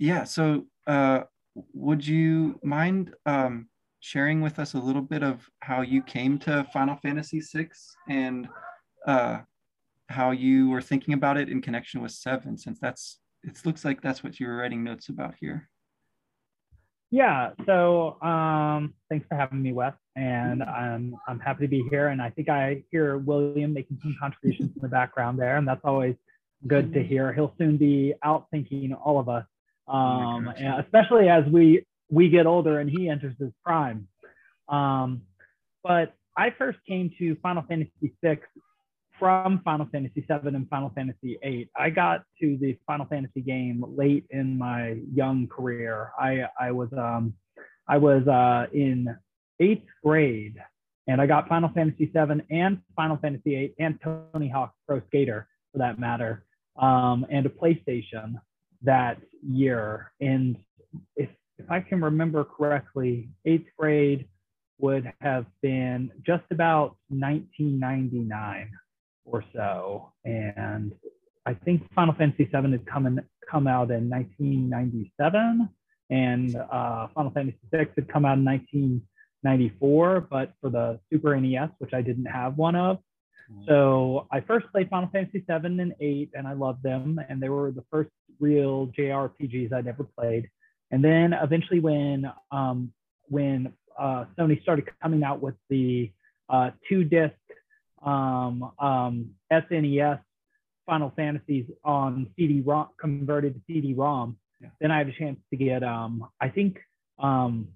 yeah, so uh, would you mind um, sharing with us a little bit of how you came to Final Fantasy VI and uh, how you were thinking about it in connection with seven, since that's it looks like that's what you were writing notes about here. Yeah, so um, thanks for having me, Wes, and I'm I'm happy to be here. And I think I hear William making some contributions in the background there, and that's always good to hear. He'll soon be out thinking all of us, um, oh especially as we we get older and he enters his prime. Um, but I first came to Final Fantasy VI from Final Fantasy VII and Final Fantasy VIII. I got to the Final Fantasy game late in my young career. I I was um I was uh, in eighth grade and I got Final Fantasy VII and Final Fantasy VIII and Tony Hawk Pro Skater for that matter, um, and a PlayStation that year. And if if I can remember correctly, eighth grade would have been just about 1999 or so. And I think Final Fantasy VII had come, in, come out in 1997, and uh, Final Fantasy VI had come out in 1994, but for the Super NES, which I didn't have one of. Mm-hmm. So I first played Final Fantasy VII and 8, and I loved them, and they were the first real JRPGs I'd ever played. And then eventually, when um, when uh, Sony started coming out with the uh, two disc um, um, SNES Final Fantasies on CD-ROM converted to CD-ROM. Yeah. Then I had a chance to get um, I think um,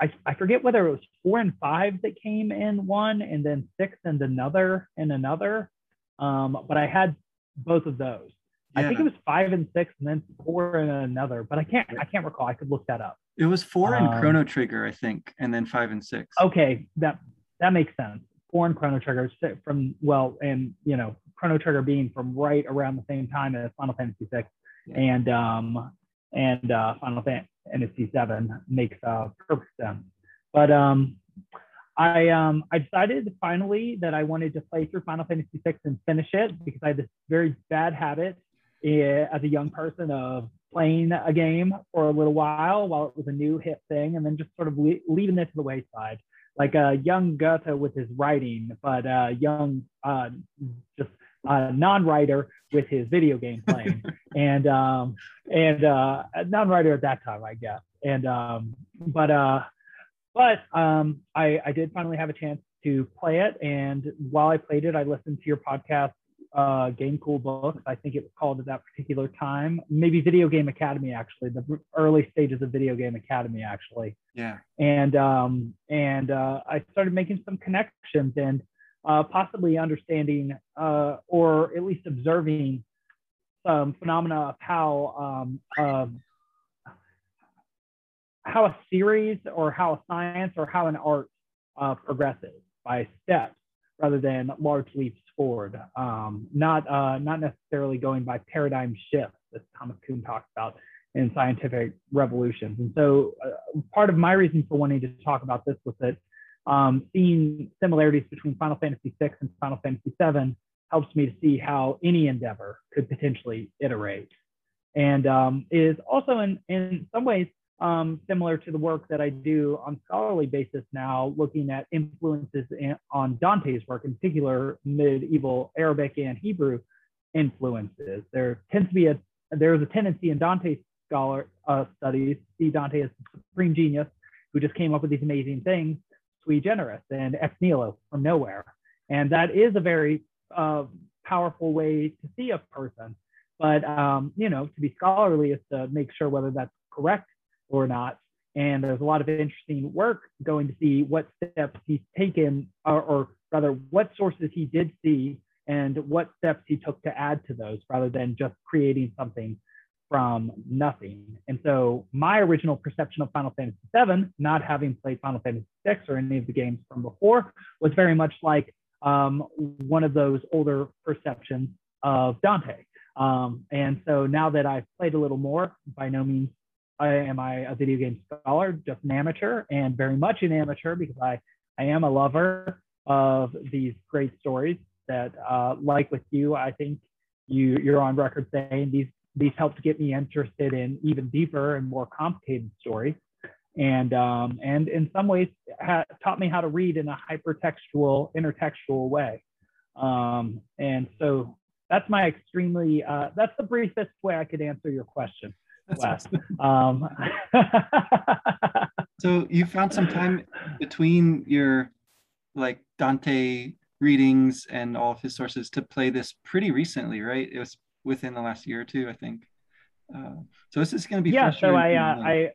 I, I forget whether it was four and five that came in one and then six and another and another. Um, but I had both of those. Yeah. I think it was five and six and then four and another, but I can't I can't recall. I could look that up. It was four and um, Chrono Trigger, I think, and then five and six. Okay, that that makes sense foreign Chrono Trigger from well, and you know Chrono Trigger being from right around the same time as Final Fantasy VI, yeah. and um, and uh, Final Fantasy VII makes uh, perfect sense. But um, I um, I decided finally that I wanted to play through Final Fantasy VI and finish it because I had this very bad habit as a young person of playing a game for a little while while it was a new hit thing and then just sort of le- leaving it to the wayside. Like a young Goethe with his writing, but a young uh, just a non-writer with his video game playing, and um, and uh, non-writer at that time, I guess. And um, but uh, but um, I I did finally have a chance to play it, and while I played it, I listened to your podcast uh, Game Cool Books. I think it was called at that particular time. Maybe Video Game Academy, actually, the early stages of Video Game Academy, actually. Yeah. And um, and uh, I started making some connections and uh, possibly understanding uh, or at least observing some phenomena of how um, um, how a series or how a science or how an art uh, progresses by steps rather than large leaps forward, um, not uh, not necessarily going by paradigm shifts, as Thomas Kuhn talks about in scientific revolutions. And so, uh, part of my reason for wanting to talk about this was that um, seeing similarities between Final Fantasy VI and Final Fantasy VII helps me to see how any endeavor could potentially iterate, and um, is also in in some ways um, similar to the work that I do on scholarly basis now, looking at influences in, on Dante's work, in particular medieval Arabic and Hebrew influences. There tends to be a there is a tendency in Dante scholar uh, studies see Dante as the supreme genius who just came up with these amazing things, sui generis and ex nihilo from nowhere, and that is a very uh, powerful way to see a person. But um, you know, to be scholarly is to make sure whether that's correct or not. And there's a lot of interesting work going to see what steps he's taken, or, or rather, what sources he did see and what steps he took to add to those rather than just creating something from nothing. And so my original perception of Final Fantasy VII, not having played Final Fantasy VI or any of the games from before, was very much like um, one of those older perceptions of Dante. Um, and so now that I've played a little more, by no means I am I a video game scholar, just an amateur, and very much an amateur because I, I am a lover of these great stories that, uh, like with you, I think you you're on record saying these these helped get me interested in even deeper and more complicated stories. And um, and in some ways ha- taught me how to read in a hypertextual intertextual way. Um, and so that's my extremely uh, that's the briefest way i could answer your question Wes. um, so you found some time between your like dante readings and all of his sources to play this pretty recently right? It was within the last year or two i think. Uh, so this is going to be yeah so i uh, i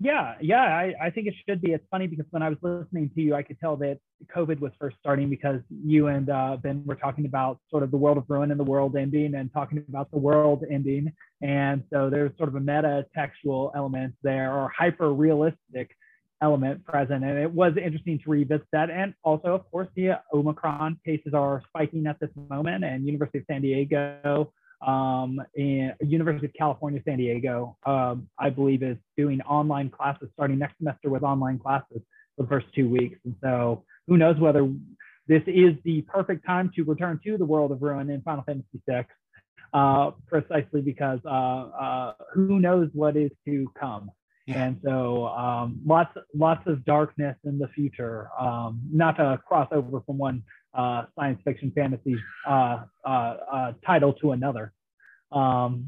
yeah, yeah, I, I think it should be. It's funny because when I was listening to you, I could tell that COVID was first starting because you and uh, Ben were talking about sort of the world of ruin and the world ending and talking about the world ending. And so there's sort of a meta textual element there or hyper realistic element present. And it was interesting to revisit that. And also, of course, the Omicron cases are spiking at this moment, and University of San Diego um, in University of California, San Diego, um, I believe is doing online classes starting next semester with online classes for the first two weeks. And so who knows whether this is the perfect time to return to the world of ruin in Final Fantasy VI, uh, precisely because uh, uh, who knows what is to come. Yeah. And so um, lots, lots of darkness in the future. Um, not to cross over from one uh, science fiction fantasy uh, uh, uh, title to another. Um,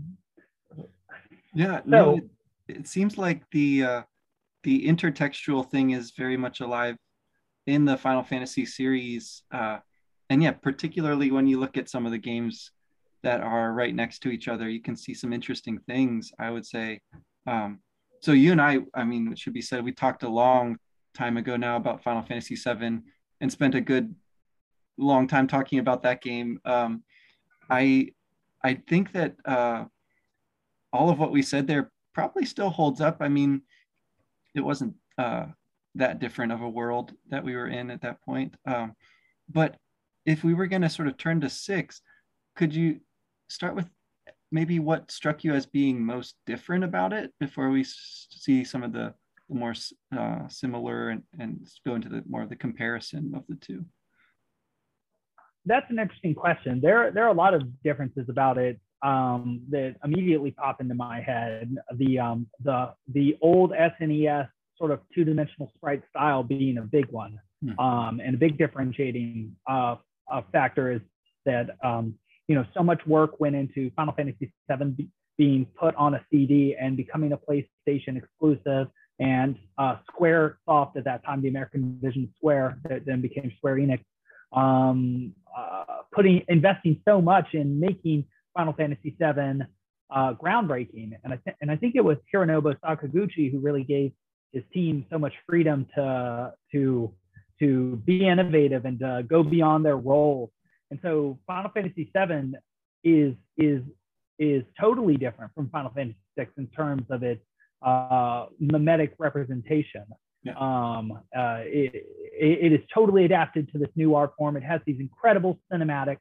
yeah, so, no, it, it, seems like the uh, the intertextual thing is very much alive in the Final Fantasy series, uh, and yeah, particularly when you look at some of the games that are right next to each other, you can see some interesting things. I would say. Um, so you and I, I mean, it should be said, we talked a long time ago now about Final Fantasy VII and spent a good long time talking about that game. Um, I I think that uh, all of what we said there probably still holds up. I mean, it wasn't uh, that different of a world that we were in at that point. Um, but if we were going to sort of turn to six, could you start with maybe what struck you as being most different about it before we see some of the, the more uh, similar and, and go into the more of the comparison of the two? That's an interesting question. There, there are a lot of differences about it um, that immediately pop into my head. The um, the the old SNES sort of two-dimensional sprite style being a big one, hmm. um, and a big differentiating uh, uh, factor is that um, you know so much work went into Final Fantasy VII be- being put on a CD and becoming a PlayStation exclusive. And uh, Square Soft at that time, the American division Square, that then became Square Enix, um, uh, putting investing so much in making Final Fantasy VII uh, groundbreaking, and I th- and I think it was Hironobu Sakaguchi who really gave his team so much freedom to to to be innovative and to go beyond their roles. And so Final Fantasy VII is is is totally different from Final Fantasy VI in terms of its uh, mimetic representation. Yeah. Um, uh, it, it, it is totally adapted to this new art form. It has these incredible cinematics,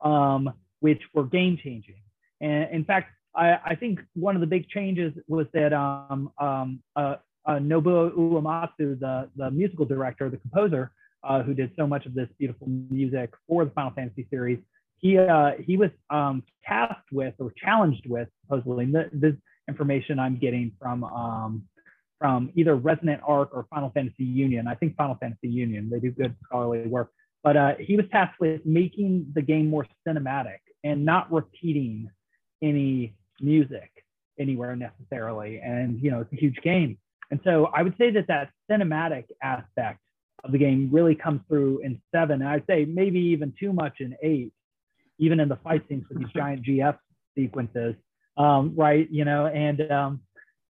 um, which were game changing. And in fact, I, I, think one of the big changes was that um, um, uh, uh, Nobuo Uematsu, the, the musical director, the composer, uh, who did so much of this beautiful music for the Final Fantasy series, he uh, he was um, tasked with or challenged with supposedly this information I'm getting from um, from either Resonant Arc or Final Fantasy Union. I think Final Fantasy Union, they do good scholarly work. But uh, he was tasked with making the game more cinematic and not repeating any music anywhere necessarily. And, you know, it's a huge game. And so I would say that that cinematic aspect of the game really comes through in seven. And I'd say maybe even too much in eight, even in the fight scenes with these giant GF sequences, um, right? You know, and um,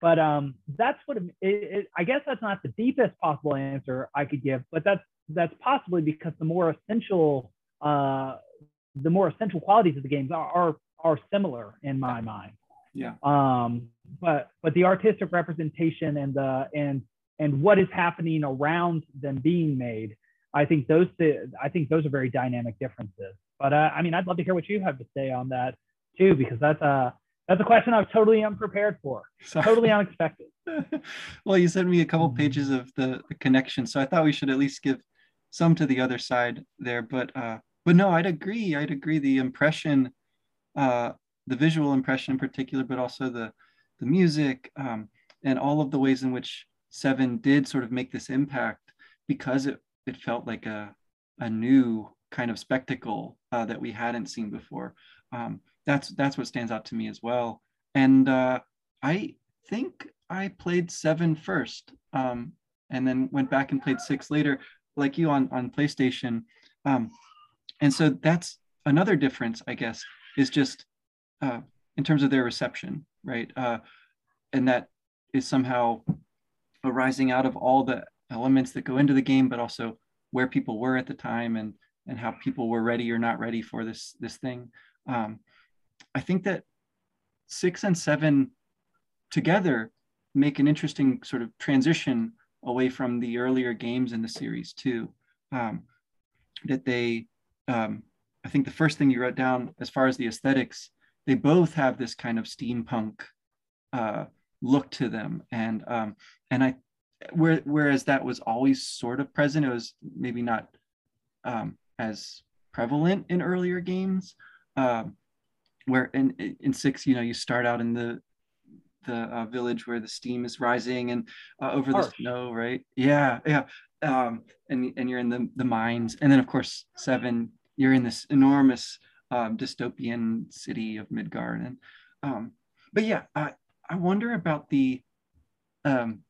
but um, that's what it, it, I guess that's not the deepest possible answer I could give, but that's that's possibly because the more essential uh, the more essential qualities of the games are are, are similar in my mind. Yeah. Um, but but the artistic representation and the and and what is happening around them being made, I think those I think those are very dynamic differences. But uh, I mean, I'd love to hear what you have to say on that too, because that's a that's a question I was totally unprepared for. Sorry. Totally unexpected. well, you sent me a couple mm-hmm. pages of the, the connection, so I thought we should at least give some to the other side there. But uh, but no, I'd agree. I'd agree. The impression uh, the visual impression in particular, but also the the music um, and all of the ways in which Seven did sort of make this impact because it it felt like a a new kind of spectacle uh, that we hadn't seen before. Um, that's that's what stands out to me as well. And uh, I think I played seven first, um, and then went back and played six later, like you on on PlayStation. Um, and so that's another difference, I guess, is just uh, in terms of their reception, right? Uh, and that is somehow arising out of all the elements that go into the game, but also where people were at the time and and how people were ready or not ready for this this thing. Um, I think that six and seven together make an interesting sort of transition away from the earlier games in the series too. Um, that they, um, I think the first thing you wrote down as far as the aesthetics, they both have this kind of steampunk uh, look to them, and um, and I, where, whereas that was always sort of present, it was maybe not um, as prevalent in earlier games. Um, where in in six, you know, you start out in the the uh, village where the steam is rising and uh, over Narshe. the snow, right? Yeah, yeah. Um, and and you're in the the mines, and then of course seven, you're in this enormous um, dystopian city of Midgar, and um, but yeah, I I wonder about the um,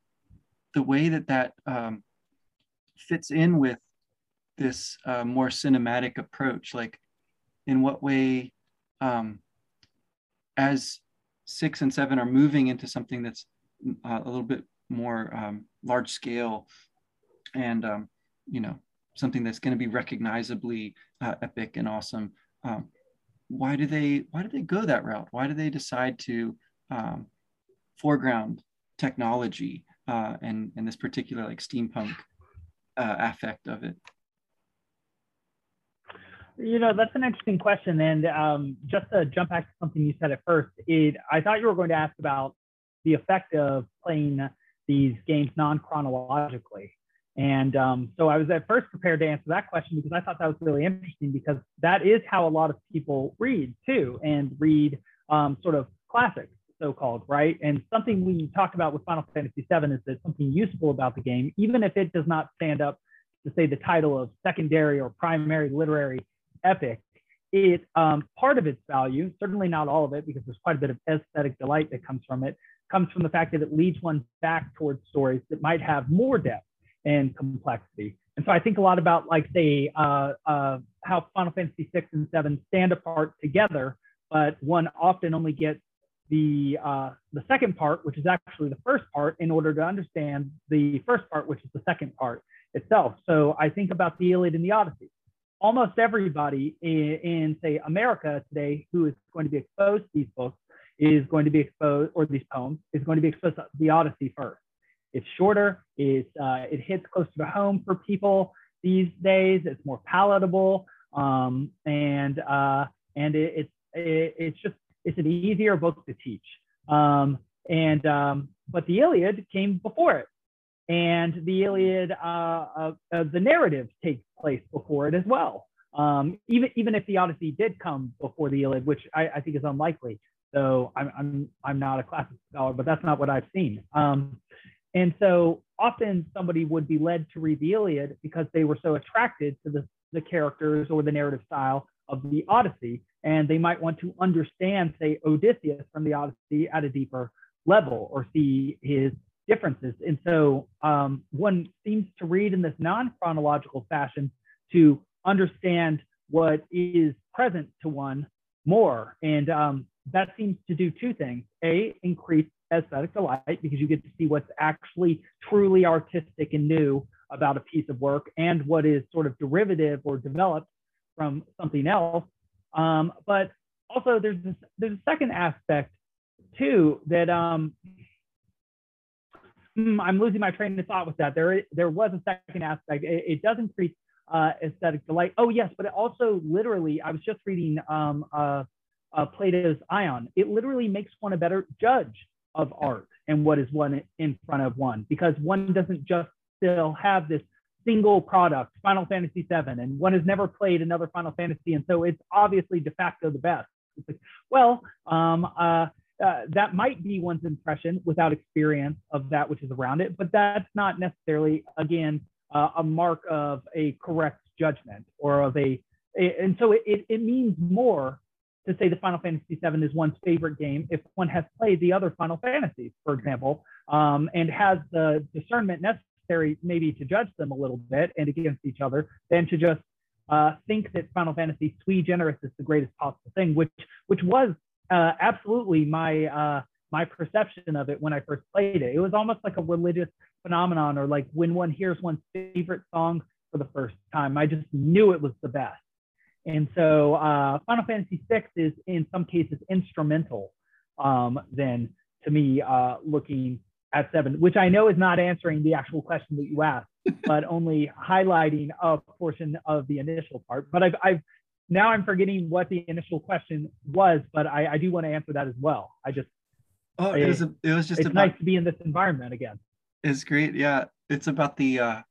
the way that that um, fits in with this uh, more cinematic approach, like in what way um, as six and seven are moving into something that's uh, a little bit more um, large scale and um, you know something that's going to be recognizably uh, epic and awesome um, why do they why do they go that route? Why do they decide to um, foreground technology uh, and and this particular like steampunk uh, affect of it you know, that's an interesting question. And um, just to jump back to something you said at first, it, I thought you were going to ask about the effect of playing these games non-chronologically. And um, so I was at first prepared to answer that question because I thought that was really interesting because that is how a lot of people read too and read um, sort of classics, so-called, right? And something we talked about with Final Fantasy VII is that something useful about the game, even if it does not stand up to say the title of secondary or primary literary epic, it um, part of its value, certainly not all of it, because there's quite a bit of aesthetic delight that comes from it, comes from the fact that it leads one back towards stories that might have more depth and complexity. And so I think a lot about, like, say, uh, uh, how Final Fantasy VI and VII stand apart together, but one often only gets the uh, the second part, which is actually the first part, in order to understand the first part, which is the second part itself. So I think about the Iliad and the Odyssey almost everybody in, in, say America today who is going to be exposed to these books is going to be exposed or these poems is going to be exposed to the Odyssey first. It's shorter. It's uh, it hits closer to home for people these days. It's more palatable, um, and uh, and it, it's it, it's just it's an easier book to teach. Um, and um, but the Iliad came before it, and the Iliad, uh, uh, uh, the narrative takes place before it as well. Um, even even if the Odyssey did come before the Iliad, which I, I think is unlikely. So I'm I'm I'm not a classic scholar, but that's not what I've seen. Um, and so often somebody would be led to read the Iliad because they were so attracted to the the characters or the narrative style of the Odyssey, and they might want to understand, say, Odysseus from the Odyssey at a deeper level, or see his differences. And so um, one seems to read in this non chronological fashion to understand what is present to one more. And um, that seems to do two things A, increase aesthetic delight because you get to see what's actually truly artistic and new about a piece of work and what is sort of derivative or developed from something else. Um, but also, there's this, there's a second aspect too that um, hmm, I'm losing my train of thought with that. There, there was a second aspect. It, it does increase uh, aesthetic delight. Oh yes, but it also literally, I was just reading um, uh, uh, Plato's Ion. It literally makes one a better judge of art and what is one in front of one because one doesn't just still have this single product, Final Fantasy VII, and one has never played another Final Fantasy, and so it's obviously de facto the best It's like, well, um, uh, uh, that might be one's impression without experience of that which is around it, but that's not necessarily, again, uh, a mark of a correct judgment or of a, and so it, it means more to say the Final Fantasy VII is one's favorite game if one has played the other Final Fantasies, for example, um, and has the discernment necessary maybe to judge them a little bit and against each other, than to just uh, think that Final Fantasy sui generis is the greatest possible thing, which which was uh, absolutely my uh, my perception of it when I first played it. It was almost like a religious phenomenon, or like when one hears one's favorite song for the first time. I just knew it was the best. And so uh, Final Fantasy VI is in some cases instrumental um, than to me uh, looking at seven, which I know is not answering the actual question that you asked, but only highlighting a portion of the initial part. But I've, I've now I'm forgetting what the initial question was, but I, I do want to answer that as well. I just oh, it, was a, it was just it's about, nice to be in this environment again. It's great, yeah. It's about the uh,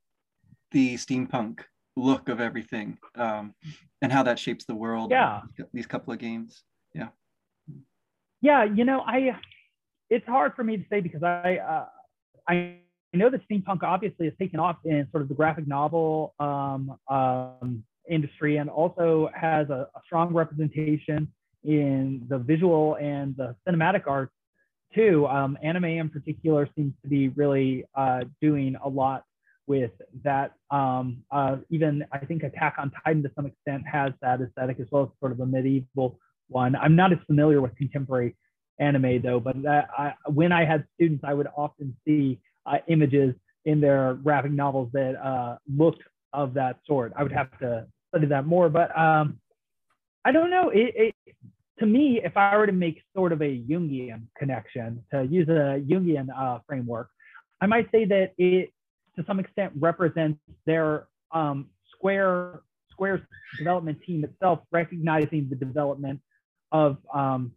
the steampunk look of everything um, and how that shapes the world. Yeah, these couple of games. Yeah. Yeah, you know, I it's hard for me to say because I uh, I know that steampunk obviously has taken off in sort of the graphic novel um, um, industry and also has a, a, strong representation in the visual and the cinematic arts too. Um, anime in particular seems to be really uh, doing a lot with that. Um, uh, even I think Attack on Titan to some extent has that aesthetic as well as sort of a medieval one. I'm not as familiar with contemporary anime though, but that, I, when I had students, I would often see uh, images in their graphic novels that uh, looked of that sort. I would have to study that more, but um, I don't know. It, it, to me, if I were to make sort of a Jungian connection, to use a Jungian uh, framework, I might say that it, to some extent, represents their um, Square Square's development team itself recognizing the development of um,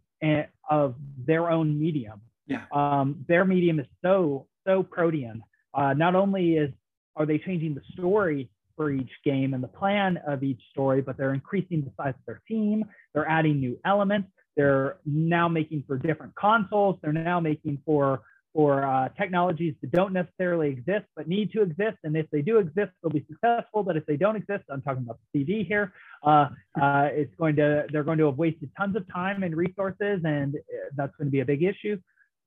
of their own medium. Yeah. Um, their medium is so so protean. Uh, not only is are they changing the story for each game and the plan of each story, but they're increasing the size of their team. They're adding new elements. They're now making for different consoles. They're now making for for uh, technologies that don't necessarily exist but need to exist. And if they do exist, they'll be successful. But if they don't exist, I'm talking about the CD here. Uh, uh, it's going to they're going to have wasted tons of time and resources, and uh, that's going to be a big issue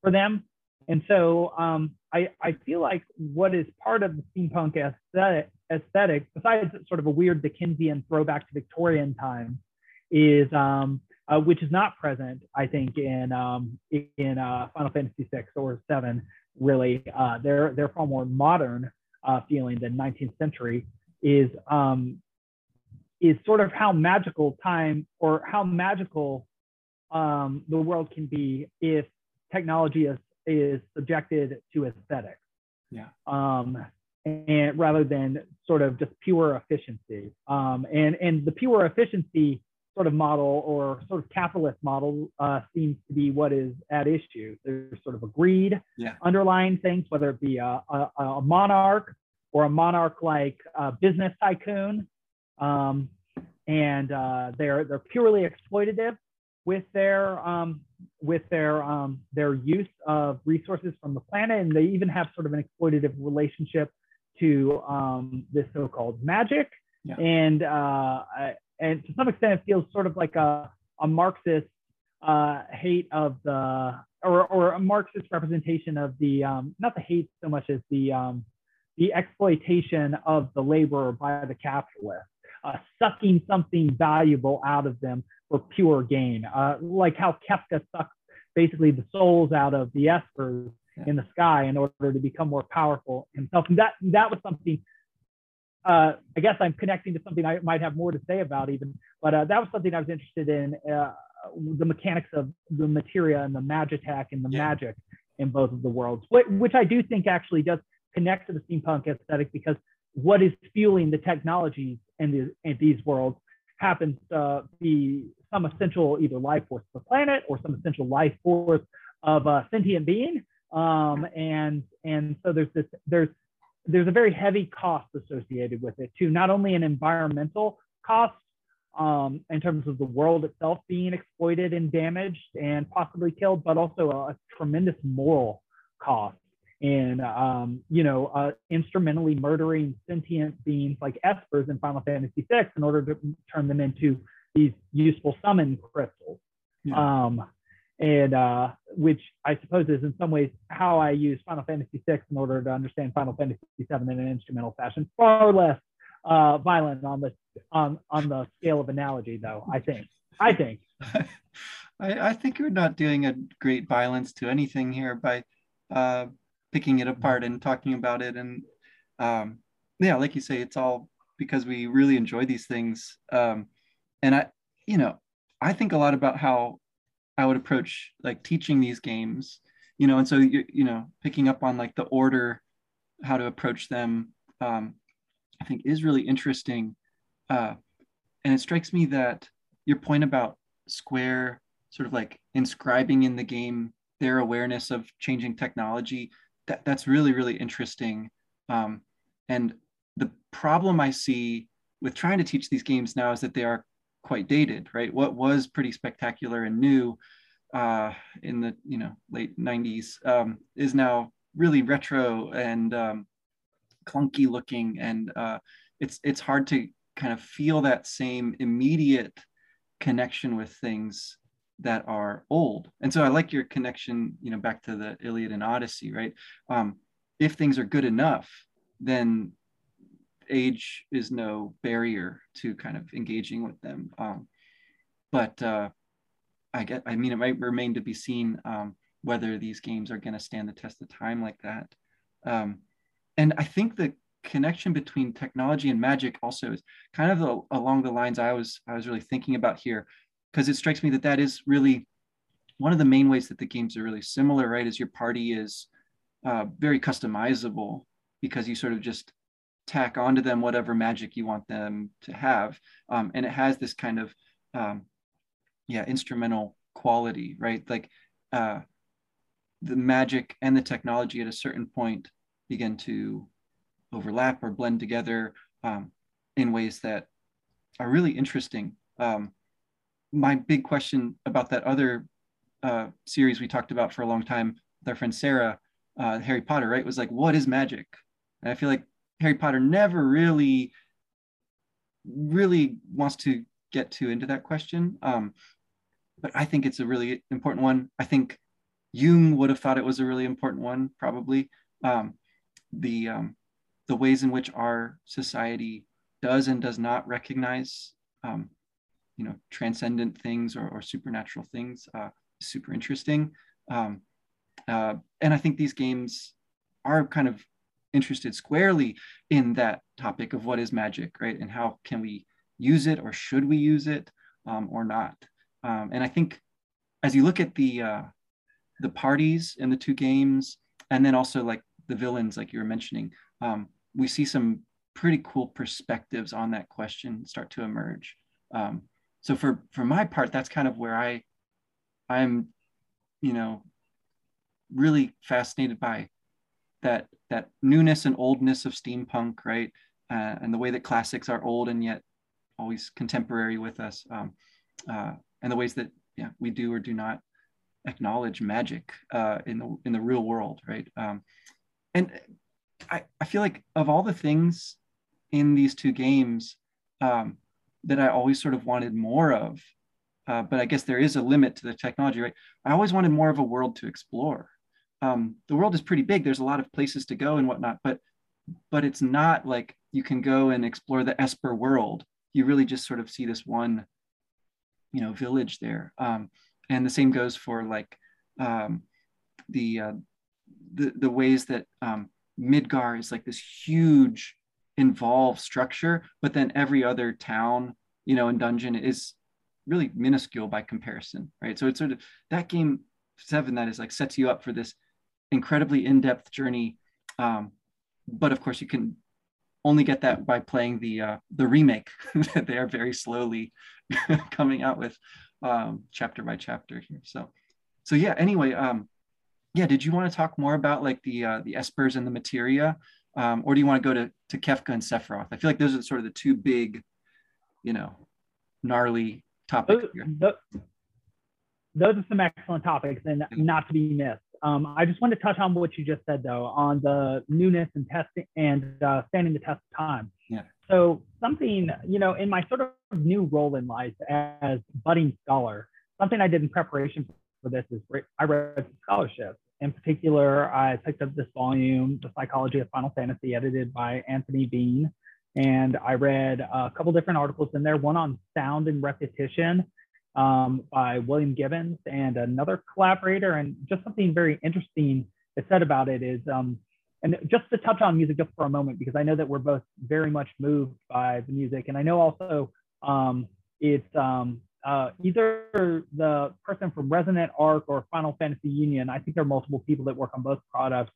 for them. And so um, I, I feel like what is part of the steampunk aesthetic, aesthetic, besides sort of a weird Dickensian throwback to Victorian times, is um, uh, which is not present, I think, in um, in uh, Final Fantasy VI or VII. Really, uh, they're they're far more modern uh, feeling than 19th century. Is um, is sort of how magical time or how magical um, the world can be if technology is is subjected to aesthetics. Yeah. Um, and rather than sort of just pure efficiency. Um, and and the pure efficiency sort of model or sort of capitalist model uh, seems to be what is at issue. There's sort of a greed yeah. underlying things, whether it be a, a, a monarch or a monarch like a business tycoon. Um, and uh, they're, they're purely exploitative with their, um, with their, um, their use of resources from the planet. And they even have sort of an exploitative relationship to um, this so-called magic. Yeah. And uh, and to some extent, it feels sort of like a, a Marxist uh, hate of the, or, or a Marxist representation of the, um, not the hate so much as the, um, the exploitation of the laborer by the capitalist, uh, sucking something valuable out of them for pure gain, uh, like how Kefka sucks basically the souls out of the espers in the sky in order to become more powerful himself. And that that was something uh, I guess I'm connecting to something I might have more to say about even, but uh, that was something I was interested in uh, the mechanics of the materia and the magitek and the yeah. magic in both of the worlds, which I do think actually does connect to the steampunk aesthetic because what is fueling the technologies in, the, in these worlds happens to be some essential either life force of the planet or some essential life force of a sentient being. Um, and and so there's this there's there's a very heavy cost associated with it too, not only an environmental cost um, in terms of the world itself being exploited and damaged and possibly killed, but also a, a tremendous moral cost in, um, you know, uh, instrumentally murdering sentient beings like espers in Final Fantasy VI in order to turn them into these useful summon crystals. Yeah. Um, and uh, which I suppose is in some ways how I use Final Fantasy VI in order to understand Final Fantasy VII in an instrumental fashion. Far less uh, violent on the on on the scale of analogy, though. I think. I think. I, I think you're not doing a great violence to anything here by uh, picking it apart and talking about it. And um, yeah, like you say, it's all because we really enjoy these things. Um, and I, you know, I think a lot about how I would approach like teaching these games, you know, and so you you know picking up on like the order, how to approach them, um, I think is really interesting, uh, and it strikes me that your point about Square sort of like inscribing in the game their awareness of changing technology that that's really really interesting, um, and the problem I see with trying to teach these games now is that they are quite dated, right? What was pretty spectacular and new uh, in the you know late 90s um, is now really retro and um, clunky looking, and uh, it's it's hard to kind of feel that same immediate connection with things that are old. And so I like your connection, you know, back to the Iliad and Odyssey, right? Um, if things are good enough, then age is no barrier to kind of engaging with them. Um, but uh, I get, I mean, it might remain to be seen um, whether these games are going to stand the test of time like that. Um, and I think the connection between technology and magic also is kind of the, along the lines I was I was really thinking about here, because it strikes me that that is really one of the main ways that the games are really similar, right? Is your party is uh, very customizable because you sort of just tack onto them whatever magic you want them to have. Um, and it has this kind of, um, yeah, instrumental quality, right? Like uh, the magic and the technology at a certain point begin to overlap or blend together um, in ways that are really interesting. Um, my big question about that other uh, series we talked about for a long time with our friend Sarah, uh, Harry Potter, right, was like, what is magic? And I feel like Harry Potter never really, really wants to get too into that question. Um, but I think it's a really important one. I think Jung would have thought it was a really important one, probably. Um, the um, the ways in which our society does and does not recognize, um, you know, transcendent things or, or supernatural things, uh, super interesting. Um, uh, and I think these games are kind of interested squarely in that topic of what is magic, right? And how can we use it or should we use it um, or not? Um, and I think as you look at the uh, the parties in the two games, and then also like the villains, like you were mentioning, um, we see some pretty cool perspectives on that question start to emerge. Um, so for for my part, that's kind of where I I'm, you know, really fascinated by that that newness and oldness of steampunk, right? Uh, and the way that classics are old and yet always contemporary with us, um, uh, and the ways that yeah we do or do not acknowledge magic uh, in the in the real world, right? Um, and I, I feel like of all the things in these two games um, that I always sort of wanted more of, uh, but I guess there is a limit to the technology, right? I always wanted more of a world to explore um, the world is pretty big. There's a lot of places to go and whatnot, but but it's not like you can go and explore the Esper world. You really just sort of see this one, you know, village there. Um, and the same goes for like um, the, uh, the the ways that um, Midgar is like this huge involved structure, but then every other town, you know, and dungeon is really minuscule by comparison, right? So it's sort of that game seven that is like sets you up for this incredibly in-depth journey. Um, but of course, you can only get that by playing the uh, the remake that they are very slowly coming out with um, chapter by chapter here. So, so yeah. Anyway, um, yeah. Did you want to talk more about like the uh, the espers and the materia, um, or do you want to go to to Kefka and Sephiroth? I feel like those are sort of the two big, you know, gnarly topics. Those, those, are some excellent topics and not to be missed. Um, I just want to touch on what you just said though on the newness and testing and uh, standing the test of time. Yeah. So something you know in my sort of new role in life as budding scholar, something I did in preparation for this is I read scholarships. In particular, I picked up this volume, The Psychology of Final Fantasy, edited by Anthony Bean. And I read a couple different articles in there, one on sound and repetition um, by William Gibbons and another collaborator. And just something very interesting it said about it is, um, and just to touch on music just for a moment, because I know that we're both very much moved by the music. And I know also um, it's um, uh, either the person from Resonant Arc or Final Fantasy Union. I think there are multiple people that work on both products,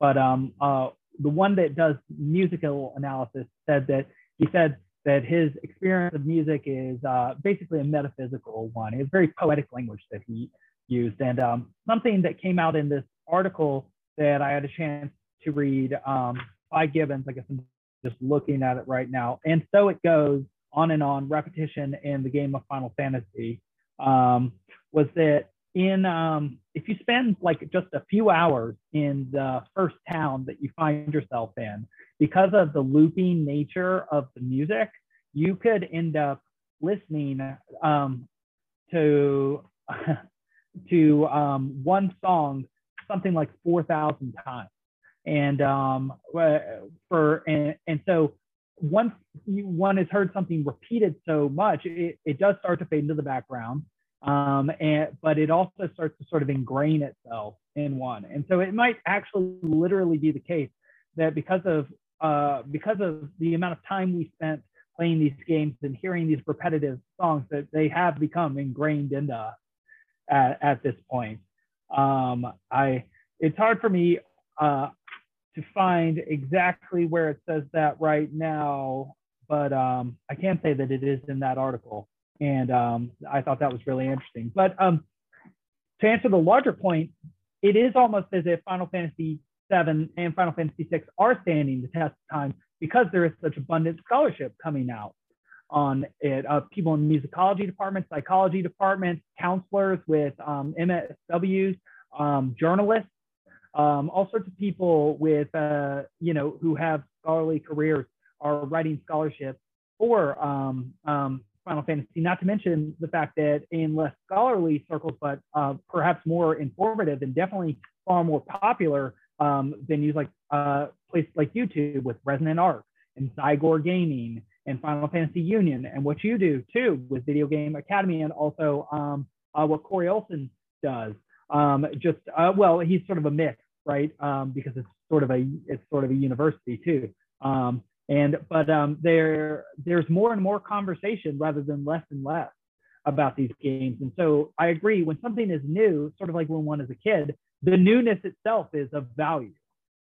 but um, uh, the one that does musical analysis said that he said that his experience of music is uh, basically a metaphysical one. It's very poetic language that he used, and um, something that came out in this article that I had a chance to read um, by Gibbons. I guess I'm just looking at it right now, and so it goes on and on repetition in the game of Final Fantasy um, was that in um, if you spend like just a few hours in the first town that you find yourself in, because of the looping nature of the music, you could end up listening um, to to um, one song something like four thousand times, and um, for and, and so once you, one has heard something repeated so much, it, it does start to fade into the background. Um, and but it also starts to sort of ingrain itself in one. And so it might actually literally be the case that because of uh, because of the amount of time we spent playing these games and hearing these repetitive songs, that they have become ingrained into us at, at this point. Um, I it's hard for me. Uh, to find exactly where it says that right now, but um, I can say that it is in that article. And um, I thought that was really interesting. But um, to answer the larger point, it is almost as if Final Fantasy VII and Final Fantasy VI are standing the test of time because there is such abundant scholarship coming out on it of people in musicology departments, psychology departments, counselors with um, MSWs, um, journalists um, all sorts of people with, uh, you know, who have scholarly careers are writing scholarships for um, um, Final Fantasy, not to mention the fact that in less scholarly circles, but uh, perhaps more informative and definitely far more popular um, venues like uh, places like YouTube with Resonant Arc and Zygor Gaming and Final Fantasy Union, and what you do too with Video Game Academy, and also um, uh, what Corey Olsen does. Um, just uh, well, he's sort of a mix right? Um, because it's sort of a it's sort of a university too. And but um, there there's more and more conversation rather than less and less about these games. And so I agree when something is new, sort of like when one is a kid, the newness itself is of value.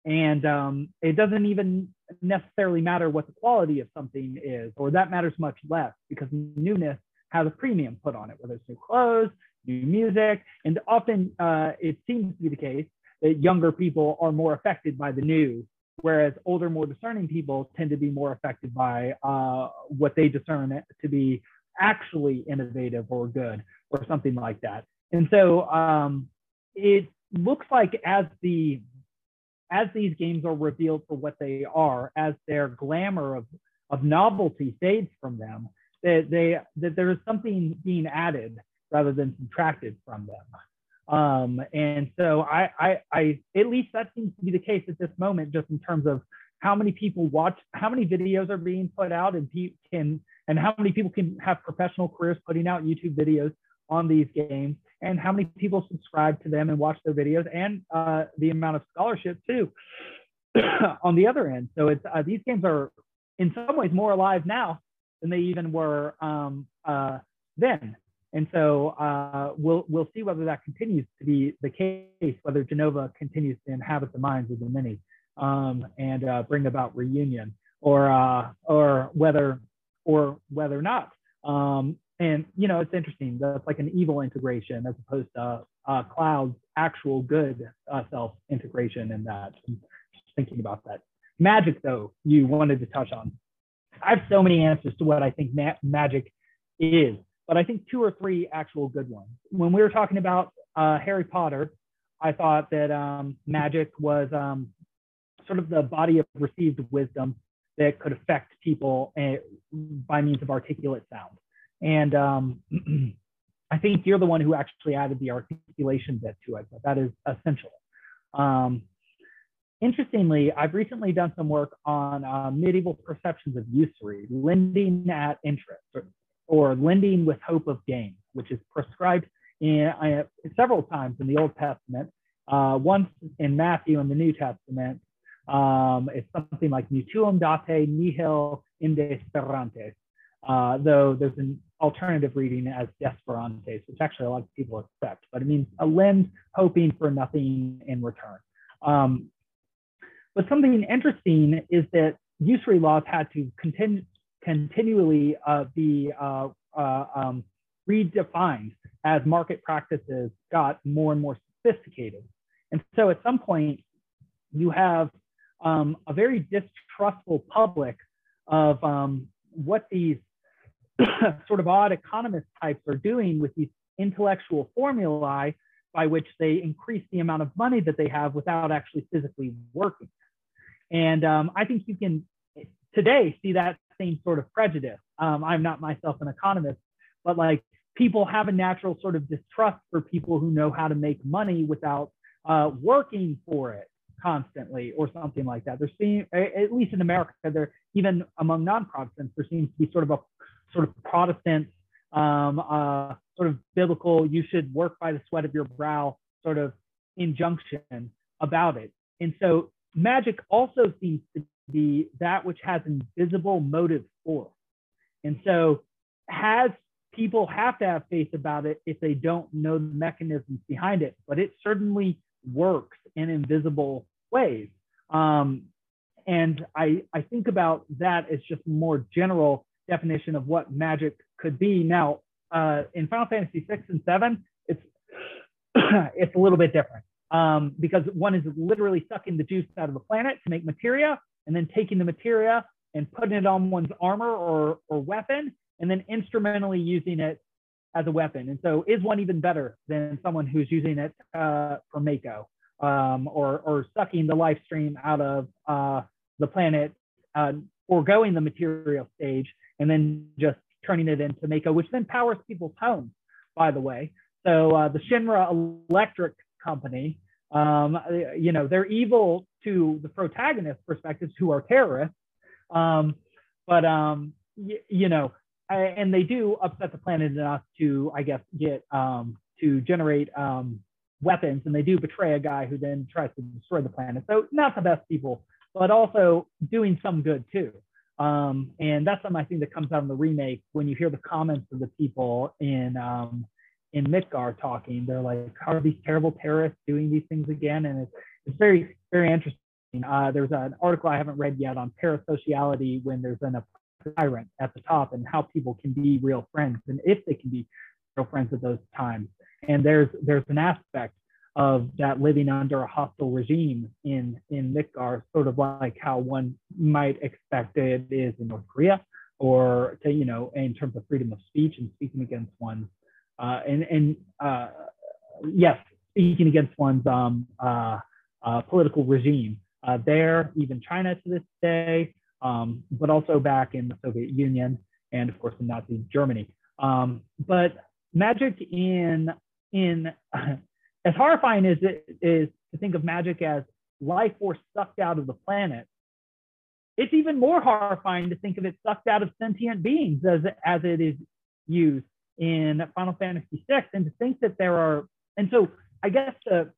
And um, it doesn't even necessarily matter what the quality of something is, or that matters much less because newness has a premium put on it, whether it's new clothes, new music. And often uh, it seems to be the case that younger people are more affected by the new, whereas older, more discerning people tend to be more affected by uh, what they discern to be actually innovative or good or something like that. And so um, it looks like as the as these games are revealed for what they are, as their glamour of, of novelty fades from them, that they that there is something being added rather than subtracted from them. Um, and so I, I, I, at least that seems to be the case at this moment, just in terms of how many people watch, how many videos are being put out, and people can, and how many people can have professional careers putting out YouTube videos on these games, and how many people subscribe to them and watch their videos, and uh, the amount of scholarship too on the other end. So it's uh, these games are in some ways more alive now than they even were um, uh, then. And so uh, we'll we'll see whether that continues to be the case, whether Jenova continues to inhabit the minds of the many um, and uh, bring about reunion, or uh, or whether or whether not. Um, and you know, it's interesting. That's like an evil integration as opposed to uh, Cloud's actual good uh, self integration in that. Just thinking about that. Magic, though, you wanted to touch on. I have so many answers to what I think ma- magic is, but I think two or three actual good ones. When we were talking about uh, Harry Potter, I thought that um, magic was um, sort of the body of received wisdom that could affect people uh, by means of articulate sound. And um, I think you're the one who actually added the articulation bit to it, but that is essential. Um, interestingly, I've recently done some work on uh, medieval perceptions of usury, lending at interest, or, lending with hope of gain, which is prescribed in, uh, several times in the Old Testament, uh, once in Matthew in the New Testament. Um, it's something like mutuum date nihil inde sperantes, uh, though there's an alternative reading as desperantes, which actually a lot of people accept, but it means a lend hoping for nothing in return. Um, but something interesting is that usury laws had to continu continually uh, be uh, uh, um, redefined as market practices got more and more sophisticated. And so at some point, you have um, a very distrustful public of um, what these sort of odd economist types are doing with these intellectual formulae by which they increase the amount of money that they have without actually physically working. And um, I think you can today see that same sort of prejudice. Um, I'm not myself an economist, but like people have a natural sort of distrust for people who know how to make money without uh, working for it constantly or something like that. There seems, at least in America, there even among non-Protestants, there seems to be sort of a sort of Protestant, um, uh, sort of biblical, you should work by the sweat of your brow sort of injunction about it. And so magic also seems to be that which has invisible motive force. And so has people have to have faith about it if they don't know the mechanisms behind it, but it certainly works in invisible ways. Um, and I, I think about that as just more general definition of what magic could be. Now, uh, in Final Fantasy six and seven, it's it's a little bit different um, because one is literally sucking the juice out of the planet to make materia, and then taking the materia and putting it on one's armor or or weapon, and then instrumentally using it as a weapon. And so, is one even better than someone who's using it uh, for Mako um, or or sucking the life stream out of uh, the planet, uh, foregoing the material stage and then just turning it into Mako, which then powers people's homes, by the way. So uh, the Shinra Electric Company, um, you know, they're evil to the protagonist perspectives who are terrorists. Um, but, um, you know, I, and they do upset the planet enough to, I guess, get um, to generate um, weapons, and they do betray a guy who then tries to destroy the planet. So not the best people, but also doing some good too. Um, and that's something I think that comes out in the remake when you hear the comments of the people in in Midgar talking. They're like, "How are these terrible terrorists doing these things again?" And it's it's very very interesting. Uh, there's an article I haven't read yet on parasociality when there's an, tyrant at the top and how people can be real friends and if they can be real friends at those times. And there's there's an aspect of that living under a hostile regime in in Midgar, sort of like how one might expect it is in North Korea, or to, you know, in terms of freedom of speech and speaking against one's uh, and and uh, yes, speaking against one's um, uh, uh political regime. Uh, there, even China to this day, um, but also back in the Soviet Union and of course in Nazi Germany. Um, but magic in in as horrifying as it is to think of magic as life force sucked out of the planet, it's even more horrifying to think of it sucked out of sentient beings as, as it is used in Final Fantasy VI, and to think that there are, and so I guess to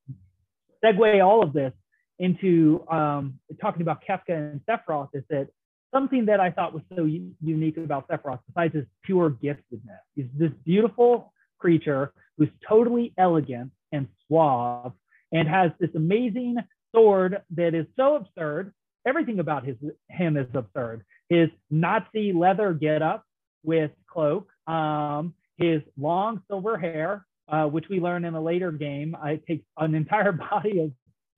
segue all of this into um, talking about Kefka and Sephiroth is that something that I thought was so unique about Sephiroth, besides his pure giftedness, is this beautiful creature who's totally elegant and suave and has this amazing sword that is so absurd. Everything about his him is absurd. His Nazi leather getup with cloak, um, his long silver hair, uh, which we learn in a later game. Uh, it takes an entire body of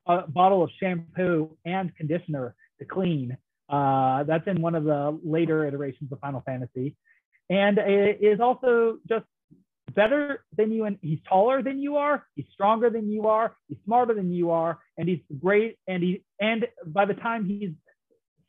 a bottle of shampoo and conditioner to clean. Uh, that's in one of the later iterations of Final Fantasy. and is also just better than you and he's taller than you are he's stronger than you are he's smarter than you are and he's great and he and by the time he's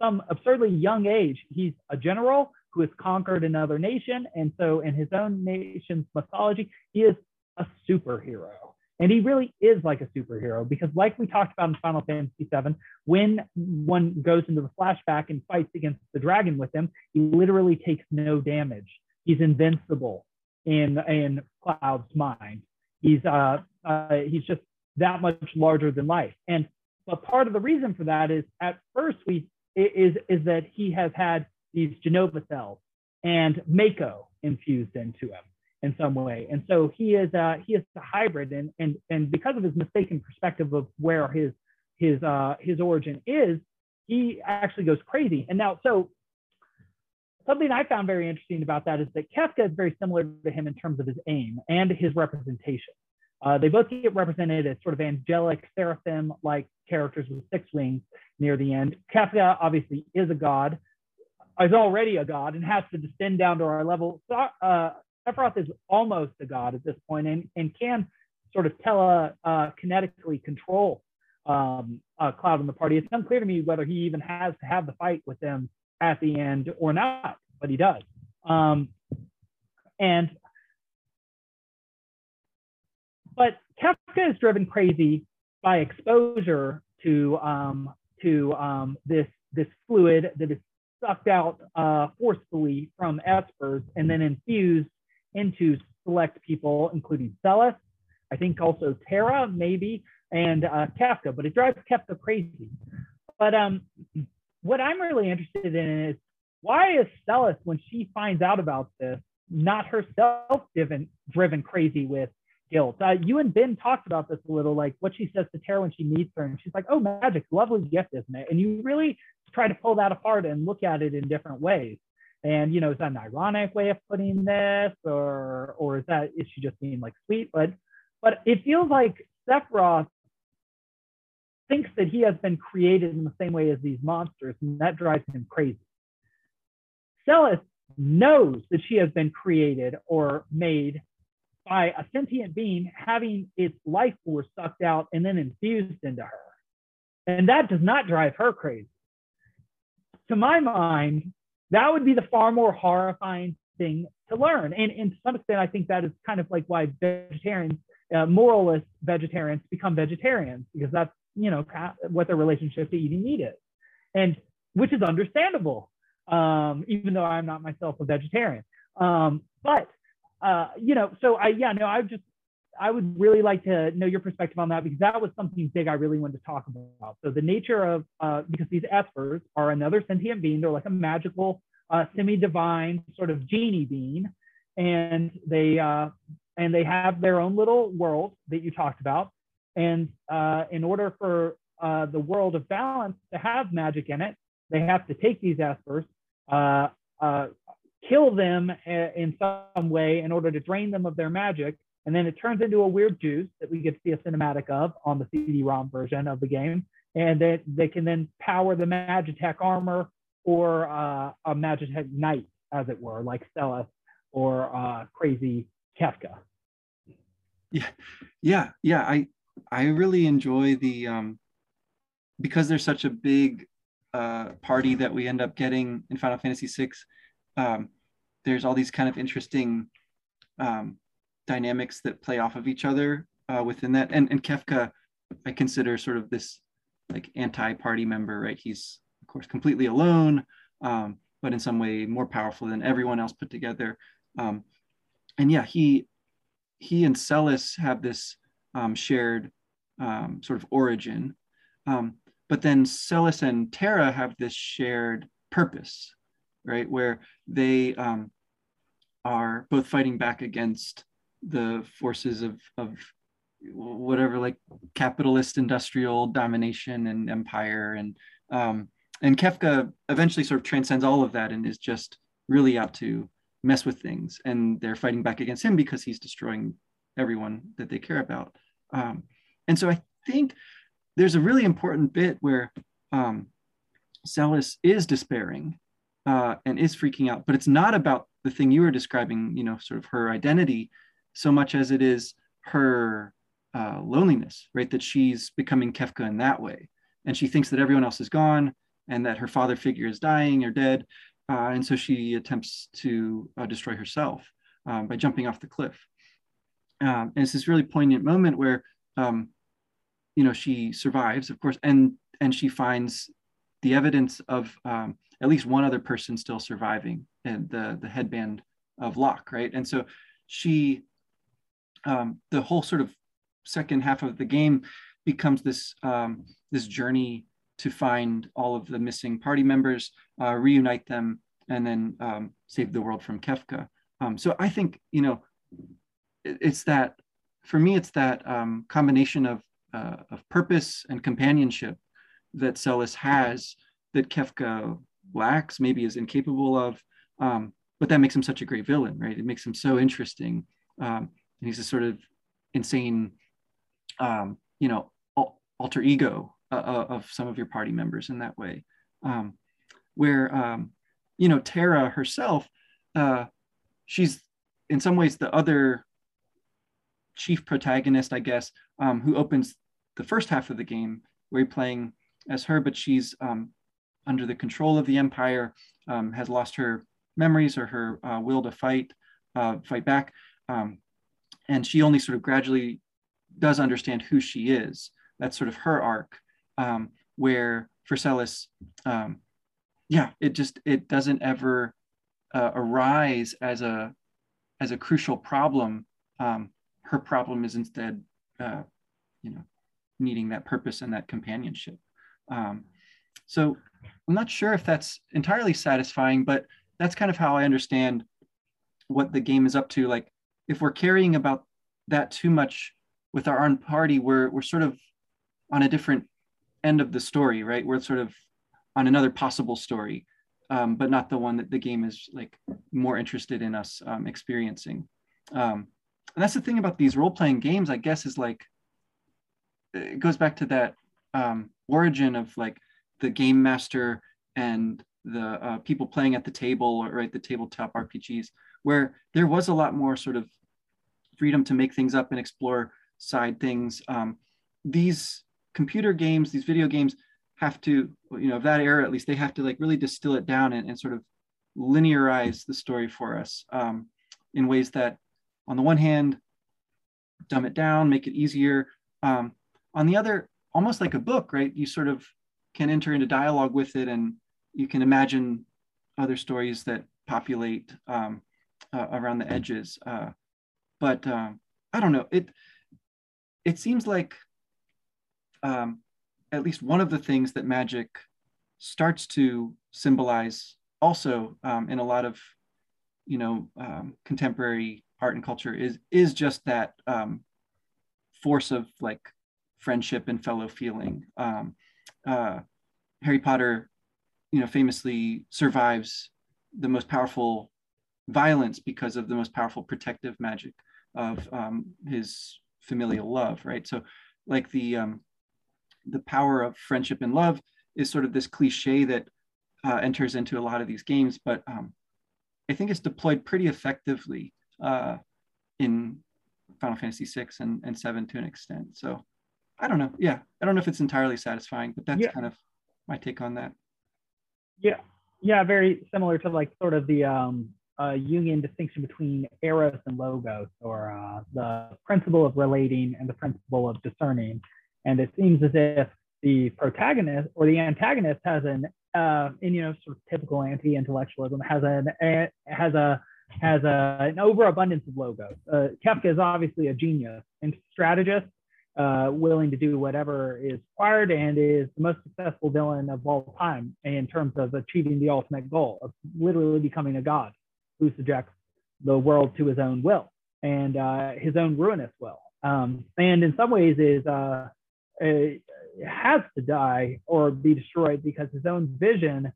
some absurdly young age he's a general who has conquered another nation and so in his own nation's mythology he is a superhero and he really is like a superhero because like we talked about in final fantasy 7 when one goes into the flashback and fights against the dragon with him he literally takes no damage he's invincible in in Cloud's mind. He's uh, uh, he's just that much larger than life. And but part of the reason for that is at first we is is that he has had these Jenova cells and Mako infused into him in some way. And so he is uh, he is a hybrid and and and because of his mistaken perspective of where his his uh, his origin is, he actually goes crazy. And now so something I found very interesting about that is that Kefka is very similar to him in terms of his aim and his representation. Uh, they both get represented as sort of angelic seraphim-like characters with six wings near the end. Kefka obviously is a god, is already a god, and has to descend down to our level. Uh, Sephiroth is almost a god at this point and, and can sort of tele uh, kinetically control um, uh, Cloud in the party. It's unclear to me whether he even has to have the fight with them at the end or not, but he does. Um, and but Kefka is driven crazy by exposure to um, to um, this this fluid that is sucked out uh, forcefully from espers and then infused into select people, including Celes, I think also Terra, maybe, and uh, Kefka. But it drives Kefka crazy. But um, what I'm really interested in is why is Celes, when she finds out about this, not herself driven, driven crazy with guilt? Uh, you and Ben talked about this a little, like what she says to Terra when she meets her, and she's like, "Oh, magic, lovely gift, isn't it?" And you really try to pull that apart and look at it in different ways. And you know, is that an ironic way of putting this, or or is that is she just being like sweet? But but it feels like Sephiroth thinks that he has been created in the same way as these monsters, and that drives him crazy. Celes knows that she has been created or made by a sentient being having its life force sucked out and then infused into her. And that does not drive her crazy. To my mind, that would be the far more horrifying thing to learn. And, and to some extent, I think that is kind of like why vegetarians, uh, moralist vegetarians become vegetarians, because that's you know what their relationship to eating meat is and which is understandable um, even though i'm not myself a vegetarian um, but uh, you know so i yeah no i just i would really like to know your perspective on that because that was something big i really wanted to talk about. So the nature of uh, because these espers are another sentient being. They're like a magical uh, semi-divine sort of genie being. And they uh, and they have their own little world that you talked about. And uh, in order for uh, the world of balance to have magic in it, they have to take these espers, uh, uh, kill them uh, in some way in order to drain them of their magic. And then it turns into a weird juice that we get to see a cinematic of on the CD-ROM version of the game. And that they can then power the Magitek armor or uh, a Magitek knight, as it were, like Celes or crazy Kefka. Yeah, yeah, yeah. I I really enjoy the um, because there's such a big uh, party that we end up getting in Final Fantasy VI. Um, there's all these kind of interesting um, dynamics that play off of each other uh, within that. And, and Kefka, I consider sort of this like anti-party member, right? He's of course completely alone, um, but in some way more powerful than everyone else put together. Um, and yeah, he he and Celes have this um, shared um, sort of origin. Um, but then Celes and Terra have this shared purpose, right? Where they um, are both fighting back against the forces of, of whatever, like capitalist industrial domination and empire. And, um, and Kefka eventually sort of transcends all of that and is just really out to mess with things. And they're fighting back against him because he's destroying everyone that they care about. Um, and so I think there's a really important bit where um, Celes is despairing uh, and is freaking out. But it's not about the thing you were describing, you know, sort of her identity, so much as it is her uh, loneliness, right? That she's becoming Kefka in that way, and she thinks that everyone else is gone and that her father figure is dying or dead, uh, and so she attempts to uh, destroy herself um, by jumping off the cliff. Um, and it's this really poignant moment where, um, you know, she survives, of course, and and she finds the evidence of um, at least one other person still surviving, and the the headband of Locke, right? And so she, um, the whole sort of second half of the game becomes this um, this journey to find all of the missing party members, uh, reunite them, and then um, save the world from Kefka. Um, so I think you know it, it's that for me it's that um, combination of uh, of purpose and companionship that Celes has that Kefka lacks, maybe is incapable of. Um, but that makes him such a great villain, right? It makes him so interesting. Um, and he's a sort of insane, um, you know, alter ego uh, uh, of some of your party members in that way. Um, where, um, you know, Terra herself, uh, she's in some ways the other chief protagonist, I guess, um, who opens the first half of the game, where you're playing as her, but she's um, under the control of the Empire, um, has lost her memories or her uh, will to fight, uh, fight back, um, and she only sort of gradually does understand who she is. That's sort of her arc, um, where Celes, um, yeah, it just it doesn't ever uh, arise as a as a crucial problem. Um, her problem is instead, uh, you know, needing that purpose and that companionship. Um, so I'm not sure if that's entirely satisfying, but that's kind of how I understand what the game is up to. Like if we're carrying about that too much with our own party, we're we're sort of on a different end of the story, right? We're sort of on another possible story, um, but not the one that the game is like more interested in us um, experiencing. Um, and that's the thing about these role-playing games, I guess, is like it goes back to that um, origin of like the game master and the uh, people playing at the table or right the tabletop RPGs, where there was a lot more sort of freedom to make things up and explore side things. Um, these computer games, these video games, have to, you know, of that era at least, they have to like really distill it down and, and sort of linearize the story for us um, in ways that, on the one hand, dumb it down, make it easier. Um, on the other, almost like a book, right? You sort of can enter into dialogue with it and you can imagine other stories that populate um, uh, around the edges. Uh, but um, I don't know. It it seems like um, at least one of the things that magic starts to symbolize also um, in a lot of you know um, contemporary art and culture is is just that force of like friendship and fellow feeling. Uh, Harry Potter, you know, famously survives the most powerful violence because of the most powerful protective magic of um, his familial love, right? So, like the um, the power of friendship and love is sort of this cliche that uh, enters into a lot of these games, but um, I think it's deployed pretty effectively uh, in Final Fantasy VI and, and 7 to an extent. So I don't know. Yeah, I don't know if it's entirely satisfying, but that's yeah. kind of my take on that. Yeah, yeah, very similar to like sort of the um, uh, Jungian distinction between eros and logos, or uh, the principle of relating and the principle of discerning. And it seems as if the protagonist or the antagonist has an, uh, in you know, sort of typical anti-intellectualism, has an a, has a has a, an overabundance of logos. Uh, Kefka is obviously a genius and strategist, uh, willing to do whatever is required and is the most successful villain of all time in terms of achieving the ultimate goal of literally becoming a god who subjects the world to his own will and uh, his own ruinous will. Um, and in some ways is uh, has to die or be destroyed because his own vision,